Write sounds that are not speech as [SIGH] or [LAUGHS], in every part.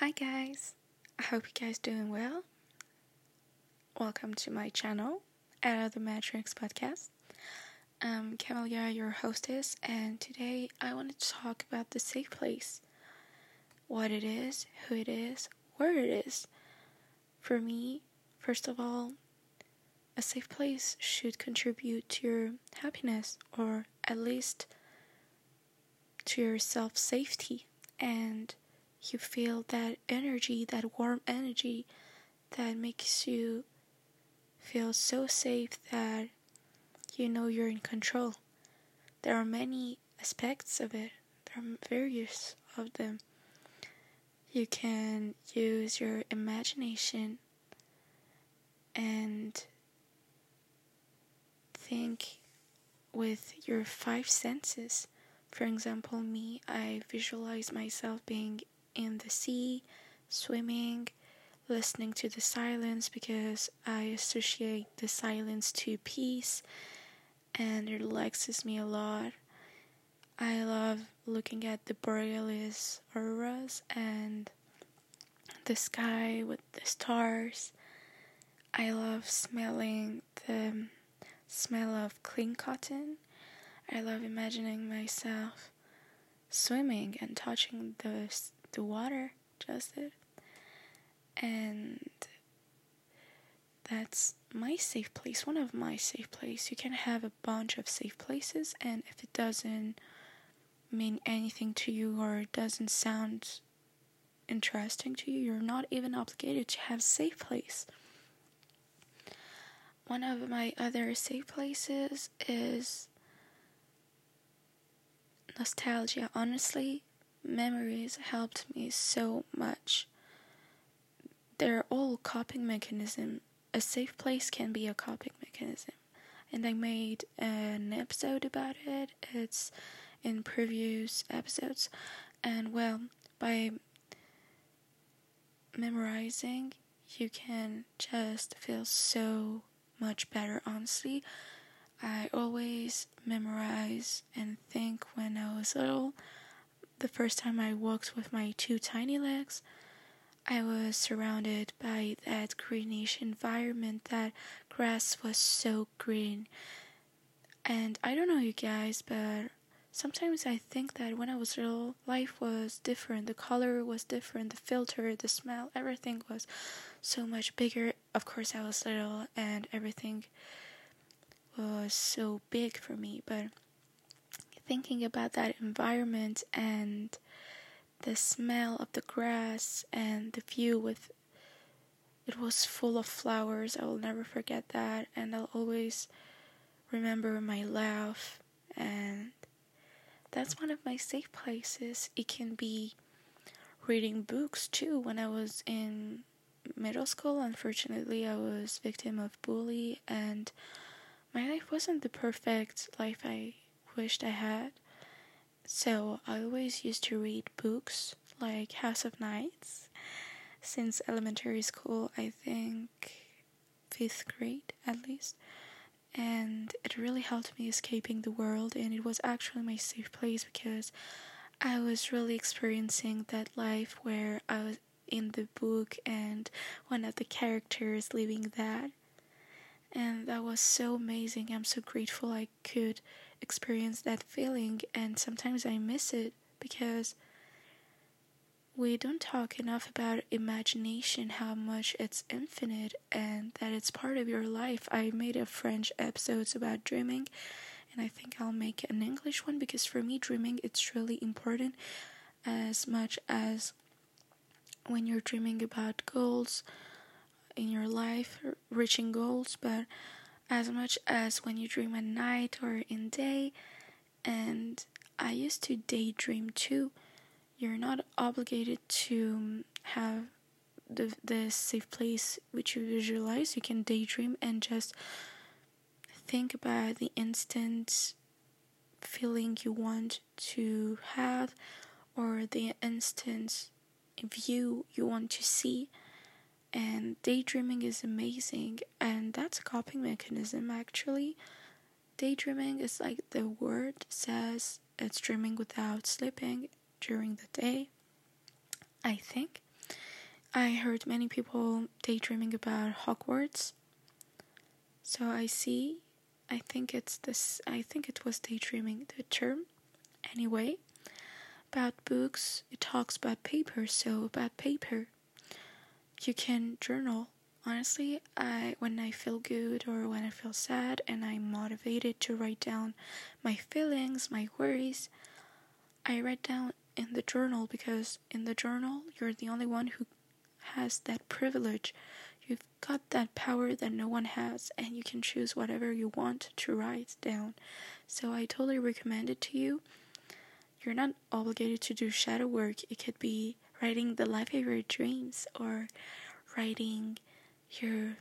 Hi guys, I hope you guys doing well. Welcome to my channel, Out of the Matrix podcast. I'm Camelia, your hostess, and today I want to talk about the safe place. What it is, who it is, where it is. For me, first of all, a safe place should contribute to your happiness or at least to your self safety and you feel that energy, that warm energy that makes you feel so safe that you know you're in control. There are many aspects of it, there are various of them. You can use your imagination and think with your five senses. For example, me, I visualize myself being in the sea, swimming, listening to the silence because I associate the silence to peace and it relaxes me a lot. I love looking at the borealis auroras and the sky with the stars. I love smelling the smell of clean cotton. I love imagining myself swimming and touching the the water, just it. And that's my safe place, one of my safe places. You can have a bunch of safe places, and if it doesn't mean anything to you or doesn't sound interesting to you, you're not even obligated to have safe place. One of my other safe places is nostalgia. Honestly, memories helped me so much. They're all coping mechanism. A safe place can be a coping mechanism. And I made an episode about it. It's in previous episodes. And well, by memorizing, you can just feel so much better, honestly. I always memorize and think when I was little the first time I walked with my two tiny legs, I was surrounded by that greenish environment. That grass was so green. And I don't know you guys, but sometimes I think that when I was little, life was different. The color was different, the filter, the smell, everything was so much bigger. Of course, I was little and everything was so big for me, but thinking about that environment and the smell of the grass and the view with it was full of flowers. I will never forget that and I'll always remember my laugh and that's one of my safe places. It can be reading books too. When I was in middle school, unfortunately, I was victim of bully and my life wasn't the perfect life I wished I had. So I always used to read books like House of Knights since elementary school, I think fifth grade at least. And it really helped me escaping the world, and it was actually my safe place because I was really experiencing that life where I was in the book and one of the characters living that. And that was so amazing. I'm so grateful I could experience that feeling, and sometimes I miss it because we don't talk enough about imagination, how much it's infinite, and that it's part of your life. I made a French episode about dreaming, and I think I'll make an English one because for me, dreaming it's really important as much as when you're dreaming about goals in your life, reaching goals, but as much as when you dream at night or in day. And I used to daydream too. You're not obligated to have the the safe place which you visualize. You can daydream and just think about the instant feeling you want to have or the instant view you want to see and daydreaming is amazing and that's a coping mechanism actually daydreaming is like the word says it's dreaming without sleeping during the day i think I heard many people daydreaming about Hogwarts. So I see. I think it's this. I think it was daydreaming the term. Anyway, about books, it talks about paper. So about paper, you can journal. Honestly, I when I feel good or when I feel sad and I'm motivated to write down my feelings, my worries, I write down in the journal because in the journal you're the only one who has that privilege. You've got that power that no one has, and you can choose whatever you want to write down. So I totally recommend it to you. You're not obligated to do shadow work. It could be writing the life of your dreams or writing your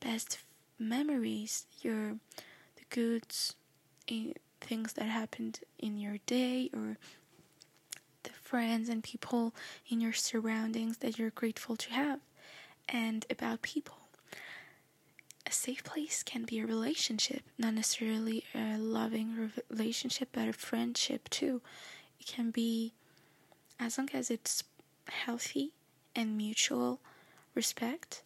best memories, your the goods, eh, things that happened in your day or the friends and people in your surroundings that you're grateful to have, and about people. A safe place can be a relationship, not necessarily a loving relationship, but a friendship too. It can be, as long as it's healthy and mutual respect.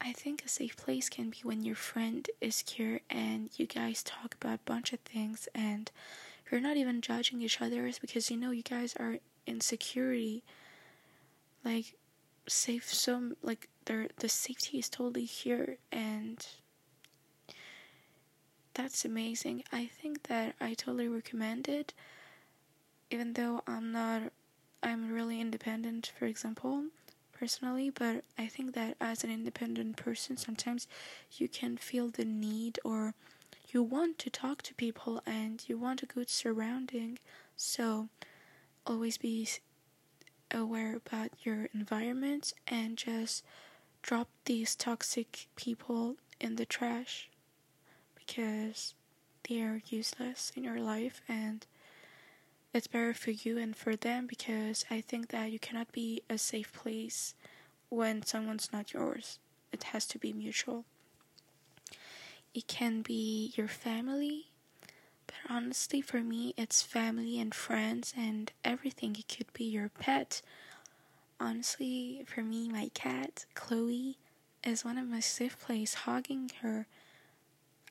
I think a safe place can be when your friend is here and you guys talk about a bunch of things and you're not even judging each other because you know you guys are in security. Like safe some like there the safety is totally here and that's amazing. I think that I totally recommend it even though I'm not I'm really independent for example personally but I think that as an independent person sometimes you can feel the need or you want to talk to people and you want a good surrounding. So always be aware about your environment and just drop these toxic people in the trash because they are useless in your life and it's better for you and for them because I think that you cannot be a safe place when someone's not yours. It has to be mutual. It can be your family, but honestly, for me, it's family and friends and everything. It could be your pet. Honestly, for me, my cat, Chloe, is one of my safe places. Hugging her,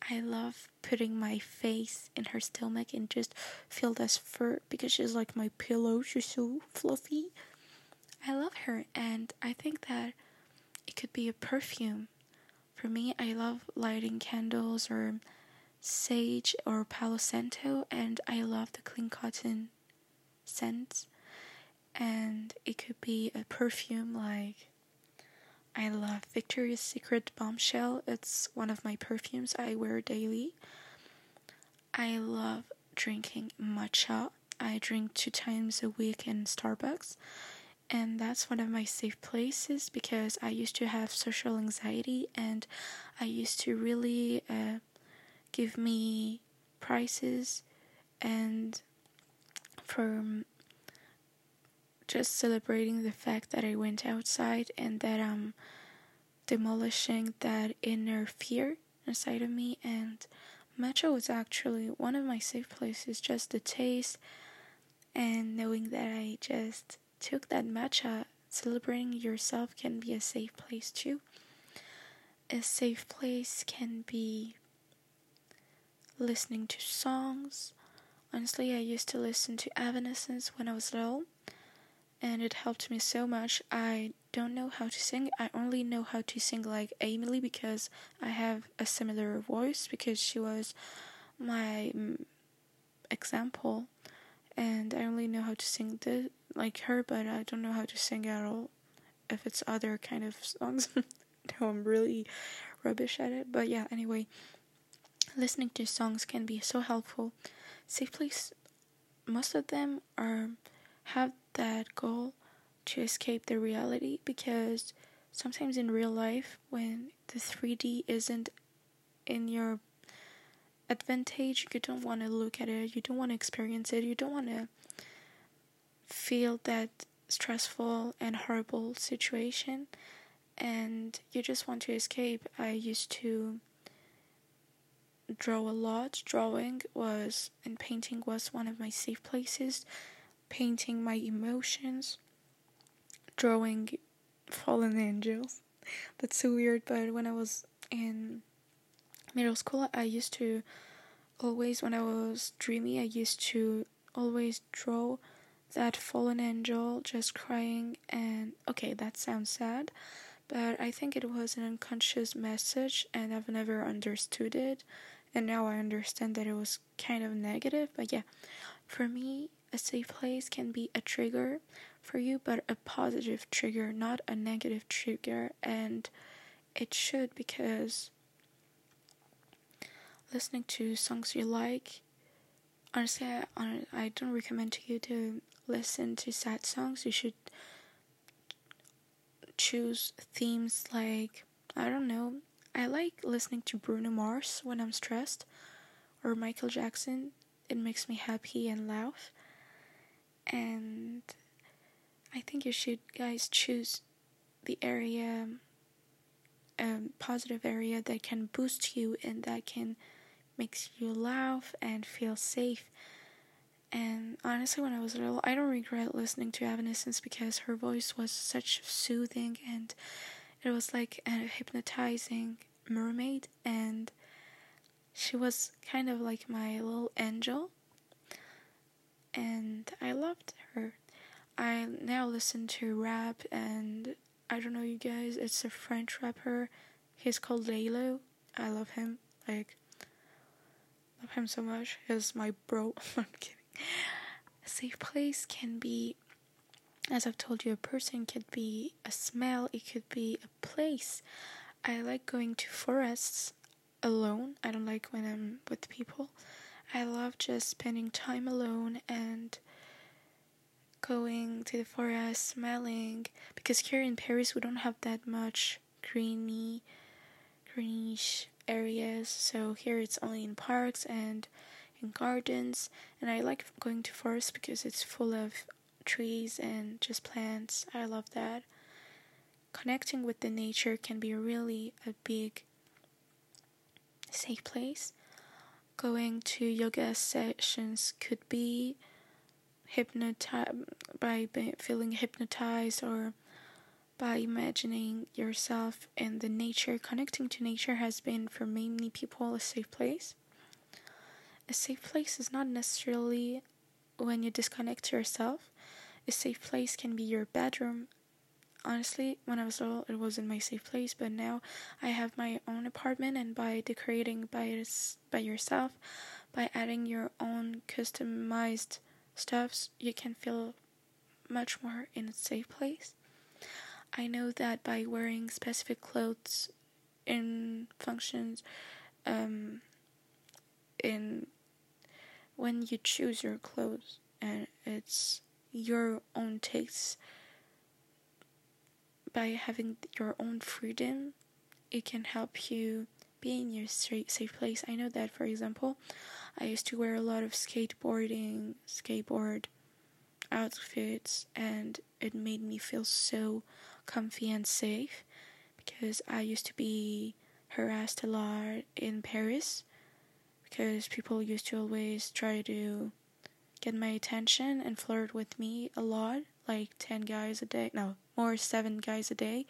I love putting my face in her stomach and just feel this fur because she's like my pillow. She's so fluffy. I love her, and I think that it could be a perfume for me, I love lighting candles or sage or Palo Santo, and I love the clean cotton scents. And it could be a perfume like I love Victoria's Secret Bombshell. It's one of my perfumes I wear daily. I love drinking matcha. I drink two times a week in Starbucks and that's one of my safe places because I used to have social anxiety and I used to really uh, give me prices and for just celebrating the fact that I went outside and that I'm demolishing that inner fear inside of me and matcha was actually one of my safe places just the taste and knowing that I just took that matcha, celebrating yourself can be a safe place too. A safe place can be listening to songs. Honestly, I used to listen to Evanescence when I was little, and it helped me so much. I don't know how to sing. I only know how to sing like Amy Lee because I have a similar voice because she was my mm, example, and I only know how to sing the like her, but I don't know how to sing at all. If it's other kind of songs, [LAUGHS] no, I'm really rubbish at it. But yeah, anyway, listening to songs can be so helpful. Safe place, most of them are have that goal to escape the reality because sometimes in real life, when the 3D isn't in your advantage, you don't want to look at it, you don't want to experience it, you don't want to feel that stressful and horrible situation and you just want to escape. I used to draw a lot. Drawing was and painting was one of my safe places. Painting my emotions, drawing fallen angels. That's so weird, but when I was in middle school, I used to always, when I was dreamy, I used to always draw that fallen angel just crying. And okay, that sounds sad, but I think it was an unconscious message, and I've never understood it. And now I understand that it was kind of negative, but yeah, for me, a safe place can be a trigger for you, but a positive trigger, not a negative trigger. And it should because listening to songs you like, honestly, I, I don't recommend to you to listen to sad songs. You should choose themes like, I don't know, I like listening to Bruno Mars when I'm stressed or Michael Jackson. It makes me happy and laugh. And I think you should guys choose the area um, positive area that can boost you and that can makes you laugh and feel safe. And honestly, when I was little, I don't regret listening to Evanescence because her voice was such soothing and it was like a hypnotizing mermaid, and she was kind of like my little angel. And I loved her. I now listen to rap, and I don't know you guys, it's a French rapper. He's called Laylo. I love him. Like, love him so much. He's my bro. [LAUGHS] I'm kidding. A safe place can be, as I've told you, a person could be a smell, it could be a place. I like going to forests alone. I don't like when I'm with people. I love just spending time alone and going to the forest, smelling. Because here in Paris, we don't have that much greeny, greenish areas. So here it's only in parks and in gardens. And I like going to forests because it's full of trees and just plants. I love that. Connecting with the nature can be really a big safe place. Going to yoga sessions could be hypnotized by feeling hypnotized or by imagining yourself in the nature. Connecting to nature has been for many people a safe place. A safe place is not necessarily when you disconnect yourself. A safe place can be your bedroom. Honestly, when I was little, it wasn't my safe place, but now I have my own apartment, and by decorating by by yourself, by adding your own customized stuffs, you can feel much more in a safe place. I know that by wearing specific clothes in functions, um, in when you choose your clothes and it's your own taste by having your own freedom it can help you be in your safe place. I know that for example i used to wear a lot of skateboarding skateboard outfits and it made me feel so comfy and safe because i used to be harassed a lot in paris because people used to always try to get my attention and flirt with me a lot, like 10 guys a day, no, more 7 guys a day.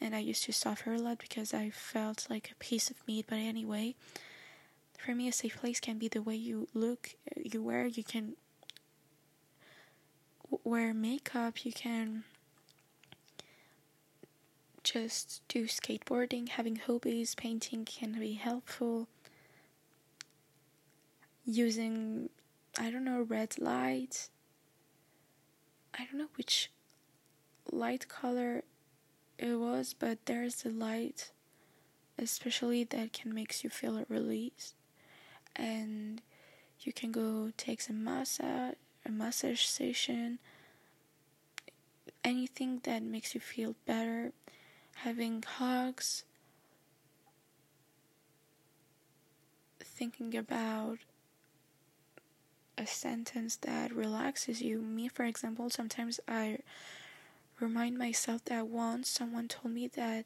And I used to suffer a lot because I felt like a piece of meat. But anyway, for me, a safe place can be the way you look, you wear, you can wear makeup, you can just do skateboarding, having hobbies, painting can be helpful using I don't know red light. I don't know which light color it was, but there's a light especially that can makes you feel released, and you can go take some massage a massage session anything that makes you feel better having hugs thinking about a sentence that relaxes you. Me, for example, sometimes I remind myself that once someone told me that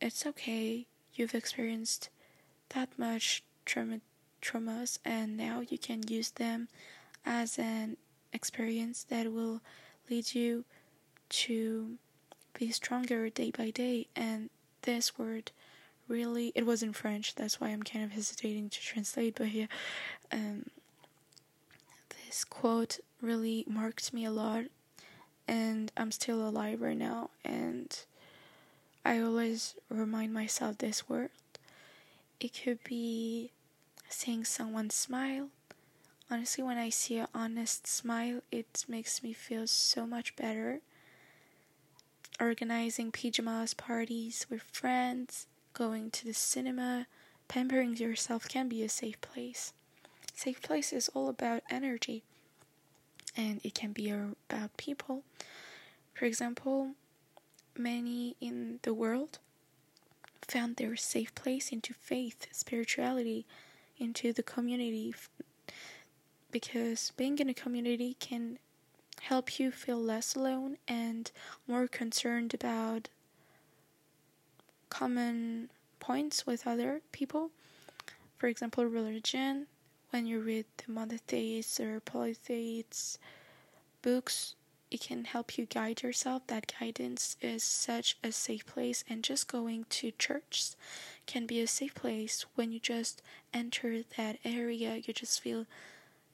it's okay, you've experienced that much trauma, traumas, and now you can use them as an experience that will lead you to be stronger day by day. And this word really, it was in French, that's why I'm kind of hesitating to translate, but yeah, um, this quote really marked me a lot, and I'm still alive right now, and I always remind myself this word. It could be seeing someone smile. Honestly, when I see an honest smile, it makes me feel so much better. Organizing pajamas parties with friends, going to the cinema, pampering yourself can be a safe place. Safe place is all about energy and it can be about people. For example, many in the world found their safe place into faith, spirituality, into the community because being in a community can help you feel less alone and more concerned about common points with other people. For example, religion, when you read the monotheists or polytheists books, it can help you guide yourself. That guidance is such a safe place, and just going to church can be a safe place when you just enter that area. You just feel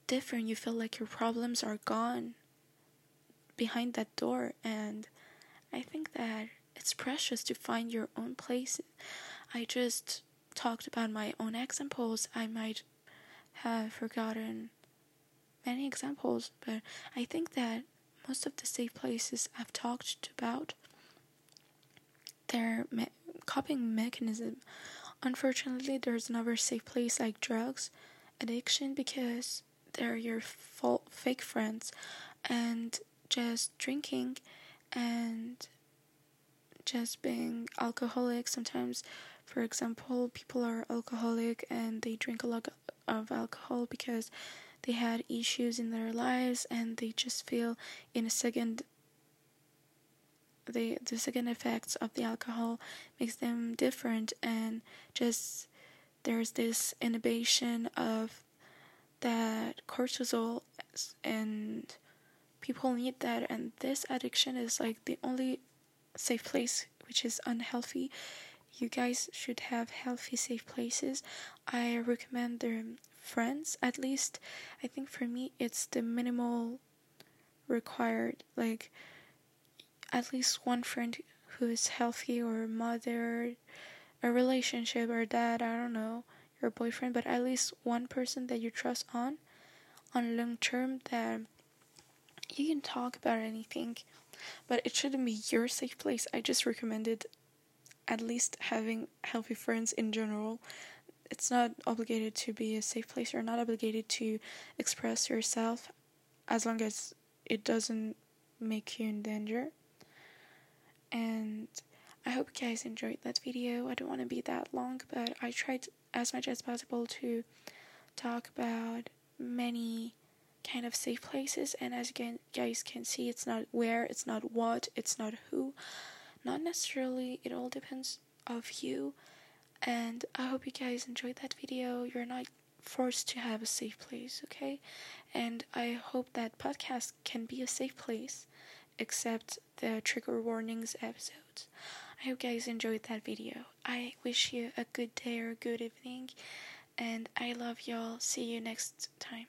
different. You feel like your problems are gone behind that door, and I think that it's precious to find your own place. I just talked about my own examples. I might have forgotten many examples, but I think that most of the safe places I've talked about their me- coping mechanism. Unfortunately, there's never safe place like drugs, addiction because they're your full, fake friends, and just drinking and just being alcoholic. Sometimes, for example, people are alcoholic and they drink a lot of alcohol because they had issues in their lives and they just feel in a second the the second effects of the alcohol makes them different and just there's this inhibition of that cortisol and people need that and this addiction is like the only safe place which is unhealthy you guys should have healthy safe places. I recommend friends at least. I think for me it's the minimal required like at least one friend who is healthy or mother a relationship or dad i don't know your boyfriend but at least one person that you trust on on long term that you can talk about anything. But it shouldn't be your safe place. I just recommended at least having healthy friends in general it's not obligated to be a safe place you're not obligated to express yourself as long as it doesn't make you in danger and I hope you guys enjoyed that video. I don't want to be that long, but I tried as much as possible to talk about many kind of safe places and as you guys can see it's not where, it's not what, it's not who. Not necessarily, it all depends of you. And I hope you guys enjoyed that video. You're not forced to have a safe place, okay? And I hope that podcast can be a safe place except the trigger warnings episodes. I hope you guys enjoyed that video. I wish you a good day or a good evening, and I love y'all. See you next time.